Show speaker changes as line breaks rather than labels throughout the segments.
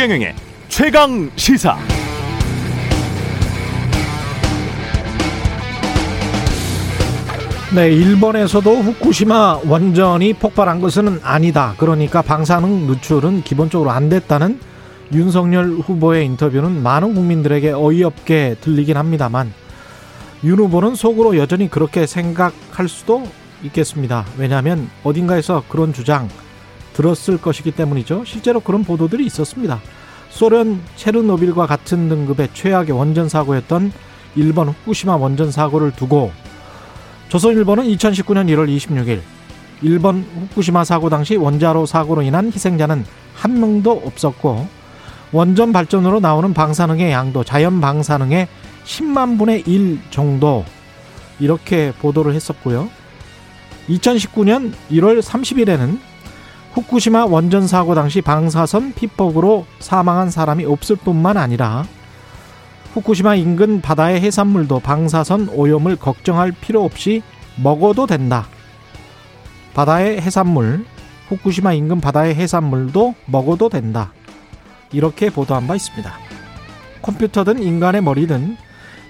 최경영의 최강 시사.
네, 일본에서도 후쿠시마 원전이 폭발한 것은 아니다. 그러니까 방사능 누출은 기본적으로 안 됐다는 윤석열 후보의 인터뷰는 많은 국민들에게 어이없게 들리긴 합니다만 윤 후보는 속으로 여전히 그렇게 생각할 수도 있겠습니다. 왜냐하면 어딘가에서 그런 주장 들었을 것이기 때문이죠. 실제로 그런 보도들이 있었습니다. 소련 체르노빌과 같은 등급의 최악의 원전 사고였던 일본 후쿠시마 원전 사고를 두고 조선일보는 2019년 1월 26일 일본 후쿠시마 사고 당시 원자로 사고로 인한 희생자는 한 명도 없었고 원전 발전으로 나오는 방사능의 양도 자연 방사능의 10만 분의 1 정도 이렇게 보도를 했었고요. 2019년 1월 30일에는 후쿠시마 원전 사고 당시 방사선 피폭으로 사망한 사람이 없을 뿐만 아니라 후쿠시마 인근 바다의 해산물도 방사선 오염을 걱정할 필요 없이 먹어도 된다. 바다의 해산물, 후쿠시마 인근 바다의 해산물도 먹어도 된다. 이렇게 보도한 바 있습니다. 컴퓨터든 인간의 머리든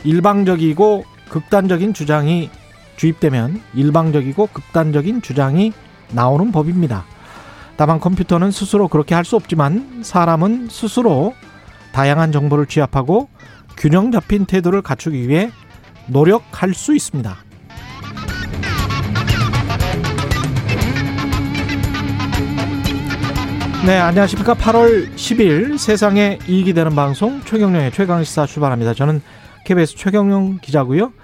일방적이고 극단적인 주장이 주입되면 일방적이고 극단적인 주장이 나오는 법입니다. 다만 컴퓨터는 스스로 그렇게 할 수 없지만 사람은 스스로 다양한 정보를 취합하고 균형 잡힌 태도를 갖추기 위해 노력할 수 있습니다. 네, 안녕하십니까. 8월 10일 세상에 이익이 되는 방송 최경령의 최강시사 출발합니다. 저는 KBS 최경령 기자고요.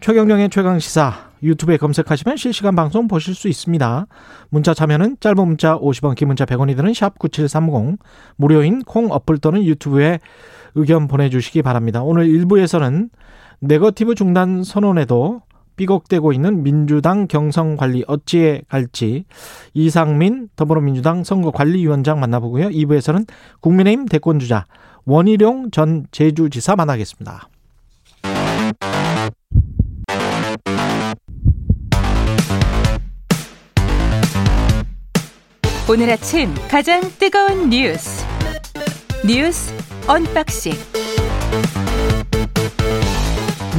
최경령의 최강시사 유튜브에 검색하시면 실시간 방송 보실 수 있습니다. 문자 참여는 짧은 문자 50원, 긴 문자 100원이 드는 샵 9730, 무료인 콩 어플 또는 유튜브에 의견 보내주시기 바랍니다. 오늘 1부에서는 네거티브 중단 선언에도 삐걱대고 있는 민주당 경선 관리 어찌해 갈지 이상민 더불어민주당 선거관리위원장 만나보고요. 2부에서는 국민의힘 대권주자 원희룡 전 제주지사 만나겠습니다.
오늘 아침 가장 뜨거운 뉴스 뉴스 언박싱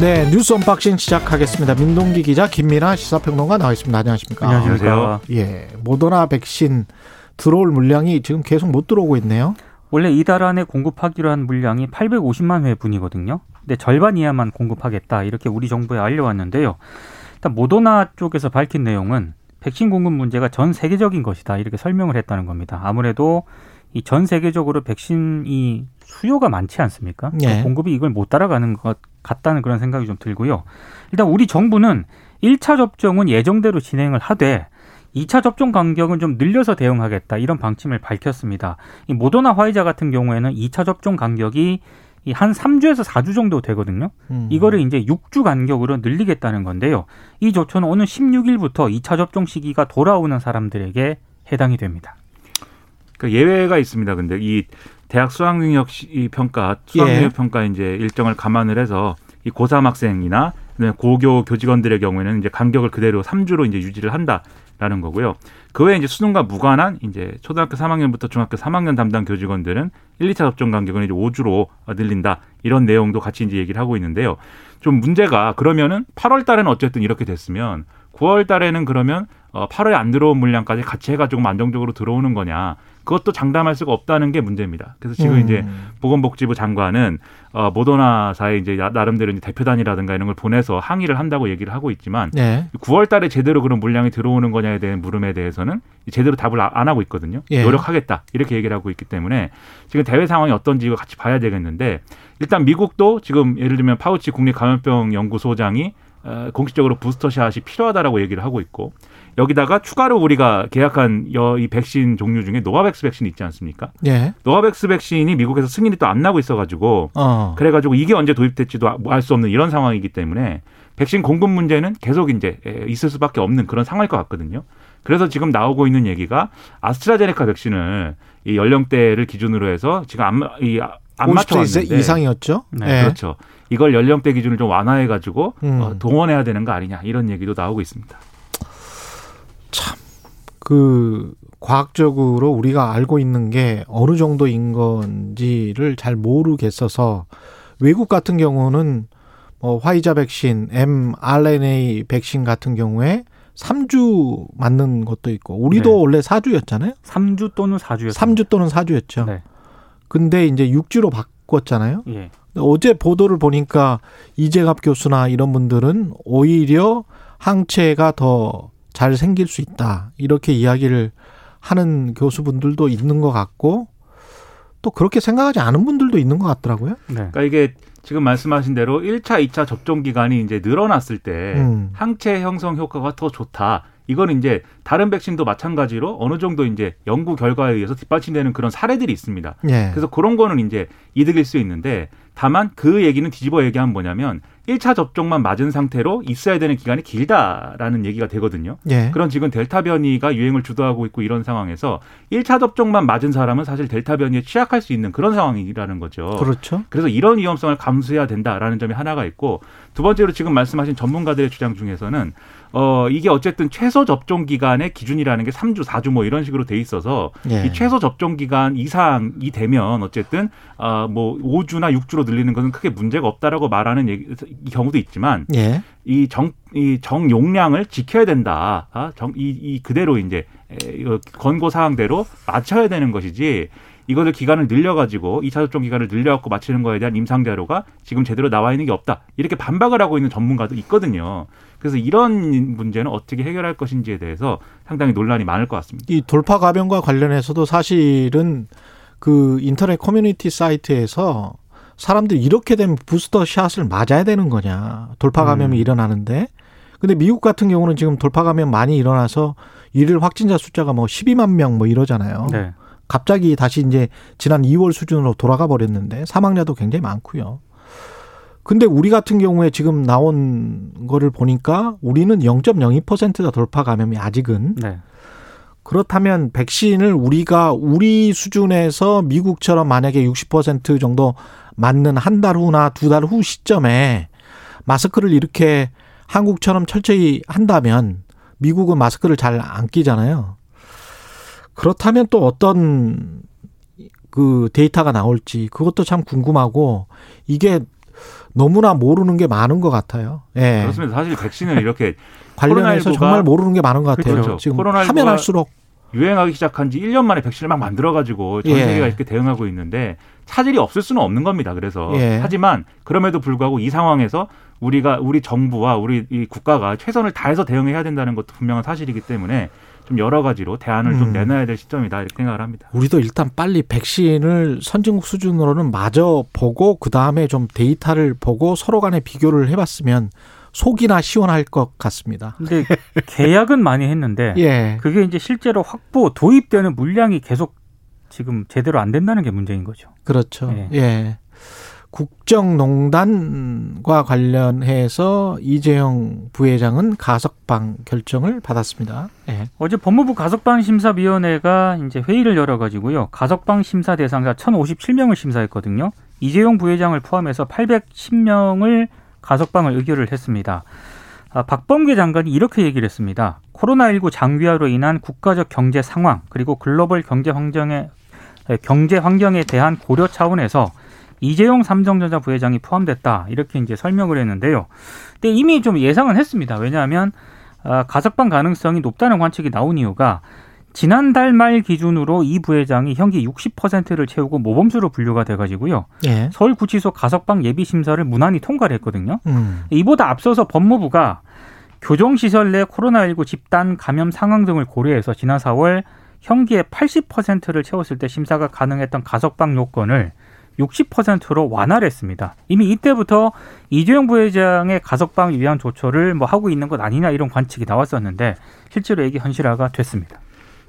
네, 뉴스 언박싱 시작하겠습니다. 민동기 기자, 김민아 시사평론가 나와 있습니다. 안녕하십니까?
안녕하십니까?
예, 모더나 백신 들어올 물량이 지금 계속 못 들어오고 있네요.
원래 이달 안에 공급하기로 한 물량이 850만 회분이거든요. 근데 절반 이하만 공급하겠다 이렇게 우리 정부에 알려왔는데요. 일단 모더나 쪽에서 밝힌 내용은 백신 공급 문제가 전 세계적인 것이다 이렇게 설명을 했다는 겁니다. 아무래도 이 전 세계적으로 백신이 수요가 많지 않습니까?
예.
공급이 이걸 못 따라가는 것 같다는 그런 생각이 좀 들고요. 일단 우리 정부는 1차 접종은 예정대로 진행을 하되 2차 접종 간격은 좀 늘려서 대응하겠다 이런 방침을 밝혔습니다. 이 모더나 화이자 같은 경우에는 2차 접종 간격이 이한 3주에서 4주 정도 되거든요.
음.
이거를 이제 6주 간격으로 늘리겠다는 건데요. 이 조처는 오는 16일부터 2차 접종 시기가 돌아오는 사람들에게 해당이 됩니다.
그 예외가 있습니다. 근데 이 대학 수학 능력 시- 이 평가, 수학
예.
능력 평가 이제 일정을 감안을 해서 이 고3 학생이나 고교 교직원들의 경우에는 이제 간격을 그대로 3주로 이제 유지를 한다 라는 거고요. 그 외에 이제 수능과 무관한 이제 초등학교 3학년부터 중학교 3학년 담당 교직원들은 1, 2차 접종 간격은 이제 5주로 늘린다. 이런 내용도 같이 이제 얘기를 하고 있는데요. 좀 문제가 그러면은 8월 달에는 어쨌든 이렇게 됐으면 9월 달에는 그러면 어 8월에 안 들어온 물량까지 같이 해가지고 안정적으로 들어오는 거냐. 그것도 장담할 수가 없다는 게 문제입니다. 그래서 지금
음.
이제 보건복지부 장관은 어 모더나사에 이제 나- 나름대로 이제 대표단이라든가 이런 걸 보내서 항의를 한다고 얘기를 하고 있지만
네.
9월 달에 제대로 그런 물량이 들어오는 거냐에 대한 물음에 대해서는 제대로 답을 아- 안 하고 있거든요.
예.
노력하겠다. 이렇게 얘기를 하고 있기 때문에 지금 대외 상황이 어떤지 이거 같이 봐야 되겠는데 일단 미국도 지금 예를 들면 파우치 국립 감염병 연구소장이 어, 공식적으로 부스터샷이 필요하다라고 얘기를 하고 있고 여기다가 추가로 우리가 계약한 여, 이 백신 종류 중에 노바백스 백신 있지 않습니까?
예.
노바백스 백신이 미국에서 승인이 또 안 나고 있어가지고
어.
그래가지고 이게 언제 도입될지도 알 수 없는 이런 상황이기 때문에 백신 공급 문제는 계속 이제 에, 있을 수밖에 없는 그런 상황일 것 같거든요. 그래서 지금 나오고 있는 얘기가 아스트라제네카 백신을 이 연령대를 기준으로 해서 지금 안, 이, 아- 안
50세
맞춰왔는데
이상이었죠?
네,
예.
그렇죠. 이걸 연령대 기준을 좀 완화해가지고
음.
어, 동원해야 되는 거 아니냐 이런 얘기도 나오고 있습니다.
그 과학적으로 우리가 알고 있는 게 어느 정도인 건지를 잘 모르겠어서 외국 같은 경우는 뭐 화이자 백신, mRNA 백신 같은 경우에 3주 맞는 것도 있고 우리도
네.
원래 4주였잖아요.
3주 또는 4주였습니다.
3주 또는 4주였죠.
네.
근데 이제 6주로 바꿨잖아요.
예.
어제 보도를 보니까 이재갑 교수나 이런 분들은 오히려 항체가 더 잘 생길 수 있다. 이렇게 이야기를 하는 교수분들도 있는 것 같고 또 그렇게 생각하지 않은 분들도 있는 것 같더라고요.
네.
그러니까 이게 지금 말씀하신 대로 1차, 2차 접종 기간이 이제 늘어났을 때
음.
항체 형성 효과가 더 좋다. 이거는 이제 다른 백신도 마찬가지로 어느 정도 이제 연구 결과에 의해서 뒷받침되는 그런 사례들이 있습니다.
예.
그래서 그런 거는 이제 이득일 수 있는데 다만 그 얘기는 뒤집어 얘기하면 뭐냐면 1차 접종만 맞은 상태로 있어야 되는 기간이 길다라는 얘기가 되거든요.
예.
그런 지금 델타 변이가 유행을 주도하고 있고 이런 상황에서 1차 접종만 맞은 사람은 사실 델타 변이에 취약할 수 있는 그런 상황이라는 거죠.
그렇죠.
그래서 이런 위험성을 감수해야 된다라는 점이 하나가 있고 두 번째로 지금 말씀하신 전문가들의 주장 중에서는 어 이게 어쨌든 최소 접종 기간의 기준이라는 게 3주, 4주 뭐 이런 식으로 돼 있어서
예.
이 최소 접종 기간 이상이 되면 어쨌든 아뭐 5주나 6주로 늘리는 것은 크게 문제가 없다라고 말하는 얘기, 이 경우도 있지만
예.
이정 이 정용량을 지켜야 된다. 아, 정, 이, 이 그대로 이제 권고 사항대로 맞춰야 되는 것이지 이거를 기간을 늘려가지고 이차 접종 기간을 늘려갖고 맞추는 거에 대한 임상 자료가 지금 제대로 나와 있는 게 없다. 이렇게 반박을 하고 있는 전문가도 있거든요. 그래서 이런 문제는 어떻게 해결할 것인지에 대해서 상당히 논란이 많을 것 같습니다.
이 돌파 감염과 관련해서도 사실은 그 인터넷 커뮤니티 사이트에서 사람들이 이렇게 되면 부스터 샷을 맞아야 되는 거냐. 돌파 감염이
음.
일어나는데. 근데 미국 같은 경우는 지금 돌파 감염 많이 일어나서 일일 확진자 숫자가 뭐 12만 명 뭐 이러잖아요.
네.
갑자기 다시 이제 지난 2월 수준으로 돌아가 버렸는데 사망자도 굉장히 많고요. 근데 우리 같은 경우에 지금 나온 거를 보니까 우리는 0.02%가 돌파 감염이 아직은
네.
그렇다면 백신을 우리가 우리 수준에서 미국처럼 만약에 60% 정도 맞는 한 달 후나 두 달 후 시점에 마스크를 이렇게 한국처럼 철저히 한다면 미국은 마스크를 잘 안 끼잖아요. 그렇다면 또 어떤 그 데이터가 나올지 그것도 참 궁금하고 이게 너무나 모르는 게 많은 것 같아요. 예.
그렇습니다. 사실 백신을 이렇게
관련해서
코로나19가
정말 모르는 게 많은 것 같아요.
그렇죠.
지금
코로나19가
하면 할수록
유행하기 시작한 지 1년 만에 백신을 막 만들어 가지고 전
예.
세계가 이렇게 대응하고 있는데 차질이 없을 수는 없는 겁니다. 그래서
예.
하지만 그럼에도 불구하고 이 상황에서 우리가 우리 정부와 우리 이 국가가 최선을 다해서 대응해야 된다는 것도 분명한 사실이기 때문에 좀 여러 가지로 대안을
음.
좀 내놔야 될 시점이다 이렇게 생각을 합니다.
우리도 일단 빨리 백신을 선진국 수준으로는 마저 보고 그 다음에 좀 데이터를 보고 서로 간에 비교를 해봤으면 속이나 시원할 것 같습니다.
근데 계약은 많이 했는데
예.
그게 이제 실제로 확보 도입되는 물량이 계속 지금 제대로 안 된다는 게 문제인 거죠.
그렇죠.
예.
예. 국정농단과 관련해서 이재용 부회장은 가석방 결정을 받았습니다. 예.
어제 법무부 가석방 심사위원회가 이제 회의를 열어가지고요. 가석방 심사 대상자 1,057명을 심사했거든요. 이재용 부회장을 포함해서 810명을 가석방을 의결을 했습니다. 아, 박범계 장관이 이렇게 얘기를 했습니다. 코로나19 장기화로 인한 국가적 경제 상황 그리고 글로벌 경제 환경에 에, 경제 환경에 대한 고려 차원에서 이재용 삼성전자 부회장이 포함됐다 이렇게 이제 설명을 했는데요. 근데 이미 좀 예상은 했습니다. 왜냐하면 아, 가석방 가능성이 높다는 관측이 나온 이유가 지난달 말 기준으로 이 부회장이 형기 60%를 채우고 모범수로 분류가 돼가지고요.
예.
서울구치소 가석방 예비 심사를 무난히 통과를 했거든요.
음.
이보다 앞서서 법무부가 교정시설 내 코로나19 집단 감염 상황 등을 고려해서 지난 4월 형기의 80%를 채웠을 때 심사가 가능했던 가석방 요건을 60%로 완화를 했습니다. 이미 이때부터 이재용 부회장의 가석방 위한 조처를 뭐 하고 있는 것 아니냐 이런 관측이 나왔었는데 실제로 이게 현실화가 됐습니다.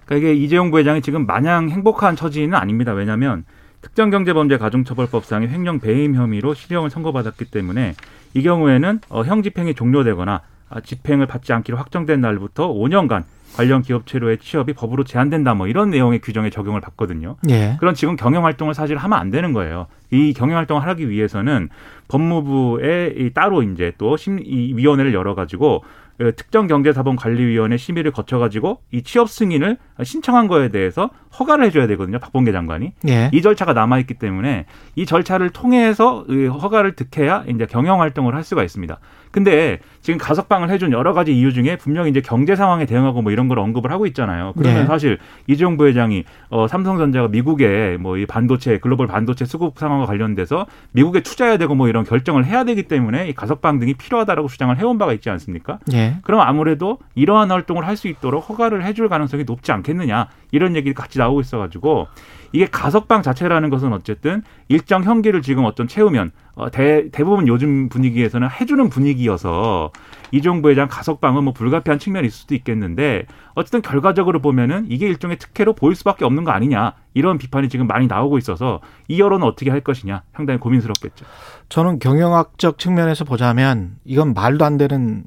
그러니까 이게 이재용 부회장이 지금 마냥 행복한 처지는 아닙니다. 왜냐하면 특정경제범죄가중처벌법상의 횡령 배임 혐의로 실형을 선고받았기 때문에 이 경우에는 어, 형 집행이 종료되거나 아, 집행을 받지 않기로 확정된 날부터 5년간 관련 기업체로의 취업이 법으로 제한된다 뭐 이런 내용의 규정에 적용을 받거든요.
예.
그런 지금 경영 활동을 사실 하면 안 되는 거예요. 이 경영 활동을 하기 위해서는 법무부에 이 따로 이제 또 심, 이 위원회를 열어 가지고 그 특정 경제자본관리위원회 심의를 거쳐가지고 이 취업 승인을 신청한 거에 대해서 허가를 해줘야 되거든요. 박봉계 장관이
예.
이 절차가 남아 있기 때문에 이 절차를 통해서 이 허가를 득해야 이제 경영 활동을 할 수가 있습니다. 근데 지금 가석방을 해준 여러 가지 이유 중에 분명히 이제 경제 상황에 대응하고 뭐 이런 걸 언급을 하고 있잖아요. 그러면
네.
사실 이재용 부회장이 어 삼성전자가 미국의 뭐 이 반도체 글로벌 반도체 수급 상황과 관련돼서 미국에 투자해야 되고 뭐 이런 결정을 해야 되기 때문에 이 가석방 등이 필요하다라고 주장을 해온 바가 있지 않습니까?
예.
그럼 아무래도 이러한 활동을 할 수 있도록 허가를 해줄 가능성이 높지 않겠느냐 이런 얘기가 같이 나오고 있어가지고 이게 가석방 자체라는 것은 어쨌든 일정 형기를 지금 어떤 채우면 어, 대, 대부분 요즘 분위기에서는 해주는 분위기여서 이종 부 회장 가석방은 뭐 불가피한 측면이 있을 수도 있겠는데 어쨌든 결과적으로 보면은 이게 일종의 특혜로 보일 수밖에 없는 거 아니냐 이런 비판이 지금 많이 나오고 있어서 이 여론은 어떻게 할 것이냐 상당히 고민스럽겠죠.
저는 경영학적 측면에서 보자면 이건 말도 안 되는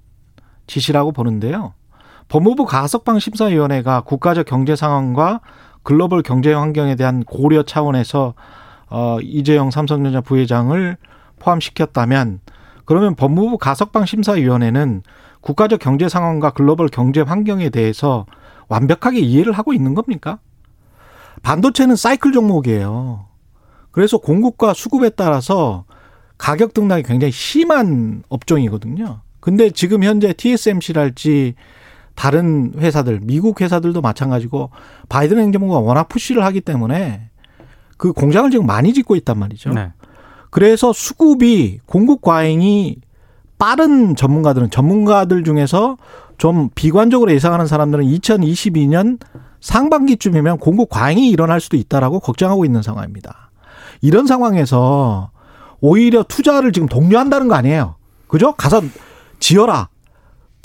짓이라고 보는데요. 법무부 가석방 심사위원회가 국가적 경제 상황과 글로벌 경제 환경에 대한 고려 차원에서 어 이재용 삼성전자 부회장을 포함시켰다면 그러면 법무부 가석방 심사위원회는 국가적 경제 상황과 글로벌 경제 환경에 대해서 완벽하게 이해를 하고 있는 겁니까? 반도체는 사이클 종목이에요. 그래서 공급과 수급에 따라서 가격 등락이 굉장히 심한 업종이거든요. 근데 지금 현재 TSMC랄지 다른 회사들, 미국 회사들도 마찬가지고 바이든 행정부가 워낙 푸시를 하기 때문에 그 공장을 지금 많이 짓고 있단 말이죠.
네.
그래서 수급이 공급 과잉이 빠른 전문가들은 전문가들 중에서 좀 비관적으로 예상하는 사람들은 2022년 상반기쯤이면 공급 과잉이 일어날 수도 있다라고 걱정하고 있는 상황입니다. 이런 상황에서 오히려 투자를 지금 독려한다는 거 아니에요. 그죠? 가서 지어라.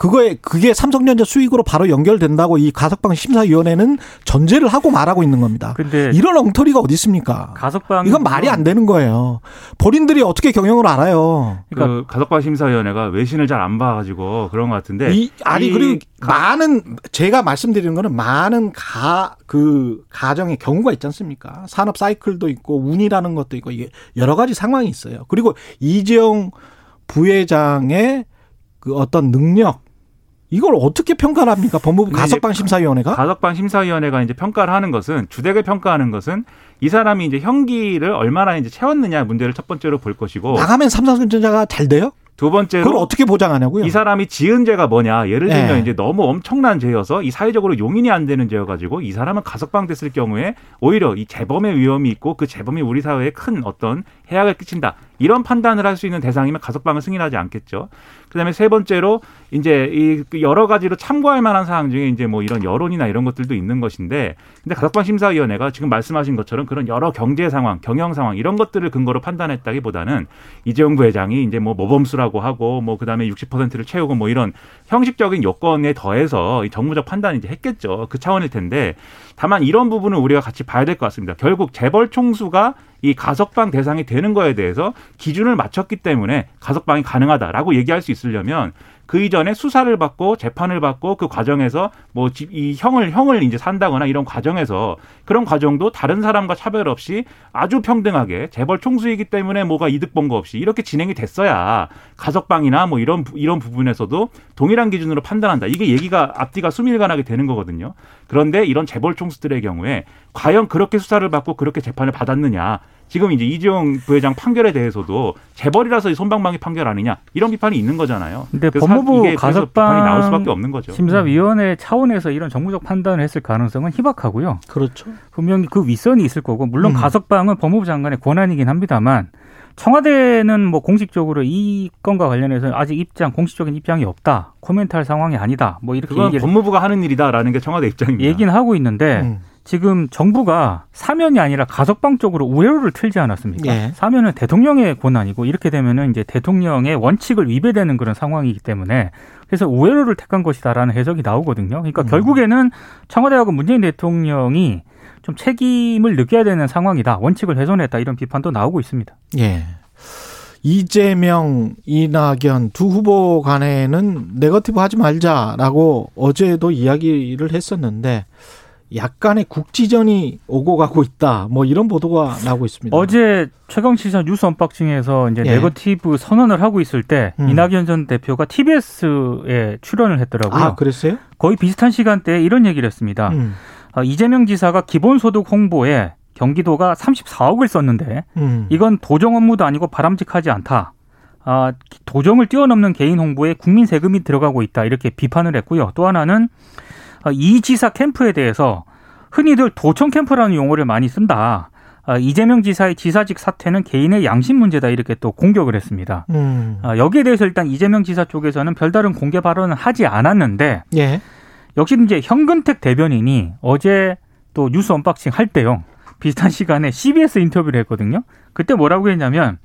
그거에 그게 삼성전자 수익으로 바로 연결된다고 이 가석방 심사위원회는 전제를 하고 말하고 있는 겁니다.
근데
이런 엉터리가 어디 있습니까?
가석방
이건 말이 안 되는 거예요. 본인들이 어떻게 경영을 알아요?
그 가석방 심사위원회가 외신을 잘 안 봐가지고 그런 것 같은데
이 아니
이
그리고
가-
많은 제가 말씀드리는 거는 많은 가 그 가정의 경우가 있지 않습니까? 산업 사이클도 있고 운이라는 것도 있고 이게 여러 가지 상황이 있어요. 그리고 이재용 부회장의 그 어떤 능력 이걸 어떻게 평가를 합니까? 법무부 가석방 심사위원회가
가석방 심사위원회가 이제 평가를 하는 것은 주택을 평가하는 것은 이 사람이 이제 형기를 얼마나 이제 채웠느냐 문제를 첫 번째로 볼 것이고
나가면 삼성전자가 잘 돼요?
두 번째로
그걸 어떻게 보장하냐고요?
이 사람이 지은 죄가 뭐냐 예를 들면
네.
이제 너무 엄청난 죄여서 이 사회적으로 용인이 안 되는 죄여 가지고 이 사람은 가석방 됐을 경우에 오히려 이 재범의 위험이 있고 그 재범이 우리 사회에 큰 어떤 해악을 끼친다 이런 판단을 할 수 있는 대상이면 가석방을 승인하지 않겠죠. 그다음에 세 번째로 이제 이그 여러 가지로 참고할 만한 사항 중에 이제 뭐 이런 여론이나 이런 것들도 있는 것인데 근데 가석방 심사위원회가 지금 말씀하신 것처럼 그런 여러 경제 상황, 경영 상황 이런 것들을 근거로 판단했다기보다는 이재용 부회장이 이제 뭐 모범수라고 하고 뭐 그다음에 60%를 채우고 뭐 이런 형식적인 요건에 더해서 이 정무적 판단을 이제 했겠죠. 그 차원일 텐데 다만 이런 부분은 우리가 같이 봐야 될 것 같습니다. 결국 재벌 총수가 이 가석방 대상이 되는 거에 대해서 기준을 맞췄기 때문에 가석방이 가능하다라고 얘기할 수 있으려면 그 이전에 수사를 받고 재판을 받고 그 과정에서 뭐 이 형을 형을 이제 산다거나 이런 과정에서 그런 과정도 다른 사람과 차별 없이 아주 평등하게 재벌 총수이기 때문에 뭐가 이득 본 거 없이 이렇게 진행이 됐어야 가석방이나 뭐 이런 부- 이런 부분에서도 동일한 기준으로 판단한다. 이게 얘기가 앞뒤가 수밀관하게 되는 거거든요. 그런데 이런 재벌 총수들의 경우에 과연 그렇게 수사를 받고 그렇게 재판을 받았느냐. 지금 이제 이재용 부회장 판결에 대해서도 재벌이라서 이 손방망이 판결 아니냐 이런 비판이 있는 거잖아요.
근데
그래서
법무부 가석방
나올 수밖에 없는 거죠.
심사위원회 차원에서 이런 정무적 판단을 했을 가능성은 희박하고요.
그렇죠.
분명히 그 윗선이 있을 거고 물론
음.
가석방은 법무부 장관의 권한이긴 합니다만 청와대는 뭐 공식적으로 이 건과 관련해서 아직 입장 공식적인 입장이 없다 코멘트할 상황이 아니다 뭐 이렇게
그건
얘기를
법무부가 하는 일이다라는 게 청와대 입장입니다.
얘기는 하고 있는데
음.
지금 정부가 사면이 아니라 가석방 쪽으로 우회로를 틀지 않았습니까?
예.
사면은 대통령의 권한이고 이렇게 되면은 이제 대통령의 원칙을 위배되는 그런 상황이기 때문에 그래서 우회로를 택한 것이다라는 해석이 나오거든요. 그러니까
음.
결국에는 청와대하고 문재인 대통령이 좀 책임을 느껴야 되는 상황이다. 원칙을 훼손했다. 이런 비판도 나오고 있습니다.
예. 이재명, 이낙연 두 후보 간에는 네거티브 하지 말자라고 어제도 이야기를 했었는데 약간의 국지전이 오고 가고 있다. 뭐 이런 보도가 나오고 있습니다.
어제 최강시사 뉴스 언박싱에서 이제
예.
네거티브 선언을 하고 있을 때
음.
이낙연 전 대표가 TBS에 출연을 했더라고요.
아, 그랬어요?
거의 비슷한 시간대에 이런 얘기를 했습니다.
음.
아, 이재명 지사가 기본소득 홍보에 경기도가 34억을 썼는데
음.
이건 도정 업무도 아니고 바람직하지 않다. 아, 도정을 뛰어넘는 개인 홍보에 국민 세금이 들어가고 있다. 이렇게 비판을 했고요. 또 하나는 아, 이 지사 캠프에 대해서 흔히들 도청 캠프라는 용어를 많이 쓴다. 아, 이재명 지사의 지사직 사퇴는 개인의 양심 문제다. 이렇게 또 공격을 했습니다.
음.
아, 여기에 대해서 일단 이재명 지사 쪽에서는 별다른 공개 발언은 하지 않았는데
예.
역시 이제 현근택 대변인이 어제 또 뉴스 언박싱 할 때요. 비슷한 시간에 CBS 인터뷰를 했거든요. 그때 뭐라고 했냐면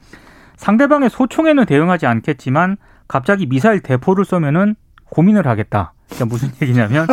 상대방의 소총에는 대응하지 않겠지만 갑자기 미사일 대포를 쏘면은 고민을 하겠다. 그러니까 무슨 얘기냐면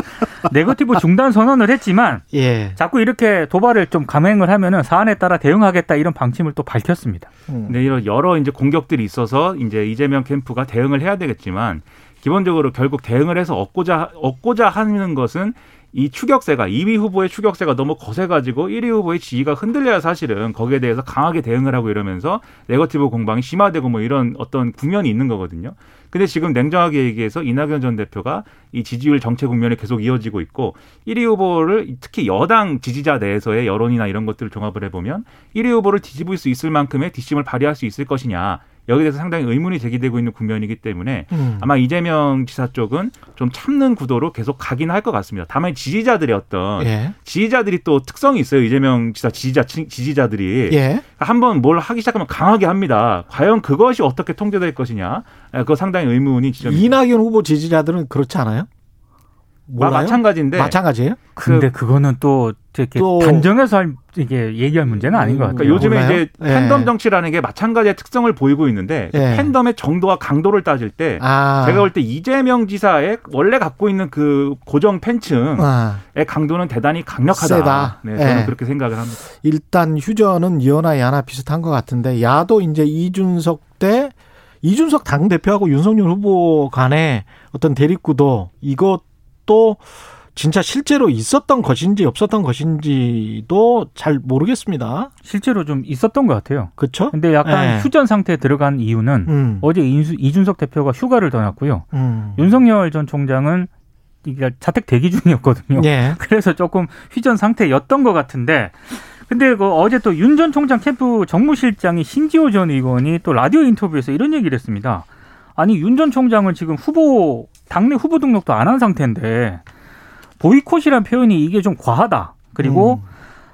네거티브 중단 선언을 했지만
예.
자꾸 이렇게 도발을 좀 감행을 하면은 사안에 따라 대응하겠다 이런 방침을 또 밝혔습니다.
음.
네, 이런 여러 이제 공격들이 있어서 이제 이재명 캠프가 대응을 해야 되겠지만 기본적으로 결국 대응을 해서 얻고자 얻고자 하는 것은 이 추격세가 2위 후보의 추격세가 너무 거세가지고 1위 후보의 지위가 흔들려야 사실은 거기에 대해서 강하게 대응을 하고 이러면서 네거티브 공방이 심화되고 뭐 이런 어떤 국면이 있는 거거든요. 근데 지금 냉정하게 얘기해서 이낙연 전 대표가 이 지지율 정체 국면이 계속 이어지고 있고 1위 후보를 특히 여당 지지자 내에서의 여론이나 이런 것들을 종합을 해보면 1위 후보를 뒤집을 수 있을 만큼의 뒷심을 발휘할 수 있을 것이냐 여기에 대해서 상당히 의문이 제기되고 있는 국면이기 때문에
음.
아마 이재명 지사 쪽은 좀 참는 구도로 계속 가긴 할 것 같습니다. 다만 지지자들의 어떤
예.
지지자들이 또 특성이 있어요. 이재명 지사 지지자 지지자들이
예.
한번 뭘 하기 시작하면 강하게 합니다. 과연 그것이 어떻게 통제될 것이냐? 예, 그거 상당히 의문이 지점.
이낙연 후보 지지자들은 그렇지 않아요? 몰라요?
마찬가지인데
마찬가지예요?
근데 그, 거는또 이렇게
또-
단정해서 할, 이게 얘기할 문제는 아닌 것 같아요.
그러니까 요즘에
몰라요?
이제
예.
팬덤 정치라는 게 마찬가지의 특성을 보이고 있는데 그
예.
팬덤의 정도와 강도를 따질 때
아.
제가 볼 때 이재명 지사의 원래 갖고 있는 그 고정 팬층의
아.
강도는 대단히 강력하다.
세다.
네, 저는
예.
그렇게 생각을 합니다.
일단 휴전은 여나 야나 비슷한 것 같은데 야도 이제 이준석 때 이준석 당 대표하고 윤석열 후보 간의 어떤 대립구도 이것 도 진짜 실제로 있었던 것인지 없었던 것인지도 잘 모르겠습니다.
실제로 좀 있었던 것 같아요.
그렇죠?
근데 약간
예.
휴전 상태에 들어간 이유는
음.
어제 인수- 이준석 대표가 휴가를 떠났고요.
음.
윤석열 전 총장은 이게 자택 대기 중이었거든요.
예.
그래서 조금 휴전 상태였던 것 같은데 근데 그 어제 또 윤 전 총장 캠프 정무실장이 신지호 전 의원이 또 라디오 인터뷰에서 이런 얘기를 했습니다. 아니 윤 전 총장은 지금 후보 당내 후보 등록도 안 한 상태인데 보이콧이란 표현이 이게 좀 과하다. 그리고
음.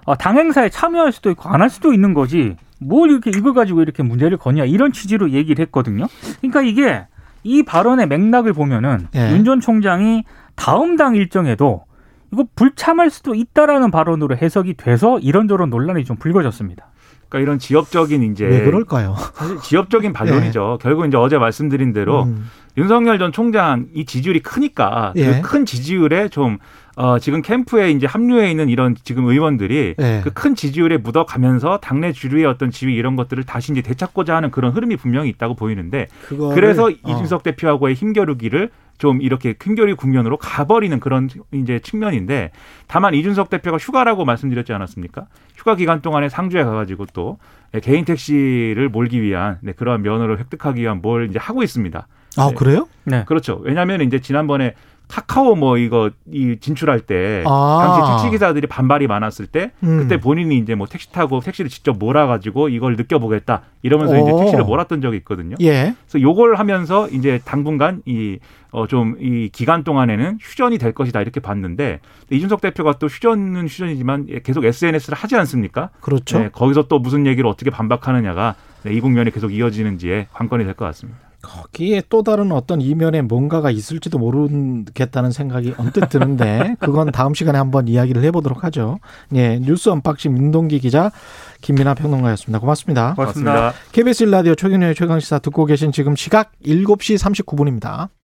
어, 당 행사에 참여할 수도 있고 안 할 수도 있는 거지. 뭘 이렇게 이걸 가지고 이렇게 문제를 거냐 이런 취지로 얘기를 했거든요. 그러니까 이게 이 발언의 맥락을 보면은
예.
윤전 총장이 다음 당 일정에도 이거 불참할 수도 있다라는 발언으로 해석이 돼서 이런저런 논란이 좀 불거졌습니다.
그러니까 이런 지역적인 이제
왜 그럴까요?
사실 지역적인 반론이죠. 결국 이제 어제 말씀드린 대로
음.
윤석열 전 총장 이 지지율이 크니까
예.
그큰 지지율에 좀 어, 지금 캠프에 이제 합류해 있는 이런 지금 의원들이
예.
그큰 지지율에 묻어가면서 당내 주류의 어떤 지위 이런 것들을 다시 이제 되찾고자 하는 그런 흐름이 분명히 있다고 보이는데
그거를-
그래서
어.
이준석 대표하고의 힘겨루기를 좀 이렇게 힘겨루기 국면으로 가버리는 그런 이제 측면인데 다만 이준석 대표가 휴가라고 말씀드렸지 않았습니까? 휴가 기간 동안에 상주에 가가지고 또 개인 택시를 몰기 위한 네, 그러한 면허를 획득하기 위한 뭘 이제 하고 있습니다.
아
네.
그래요?
네.
그렇죠. 왜냐하면 이제 지난번에 카카오 뭐 이거 이 진출할 때
아.
당시 택시 기사들이 반발이 많았을 때
음.
그때 본인이 이제 뭐 택시 타고 택시를 직접 몰아가지고 이걸 느껴보겠다 이러면서 이제
오.
택시를 몰았던 적이 있거든요.
예.
그래서 요걸 하면서 이제 당분간 이 어 좀 이 기간 동안에는 휴전이 될 것이다 이렇게 봤는데 이준석 대표가 또 휴전은 휴전이지만 계속 SNS를 하지 않습니까?
그렇죠.
네, 거기서 또 무슨 얘기를 어떻게 반박하느냐가 네, 이 국면이 계속 이어지는지에 관건이 될 것 같습니다.
거기에 또 다른 어떤 이면에 뭔가가 있을지도 모르겠다는 생각이 언뜻 드는데 그건 다음 시간에 한번 이야기를 해보도록 하죠. 예, 뉴스 언박싱 민동기 기자 김민아 평론가였습니다. 고맙습니다.
고맙습니다.
KBS 1라디오 최경영의 최강시사 듣고 계신 지금 시각 7시 39분입니다.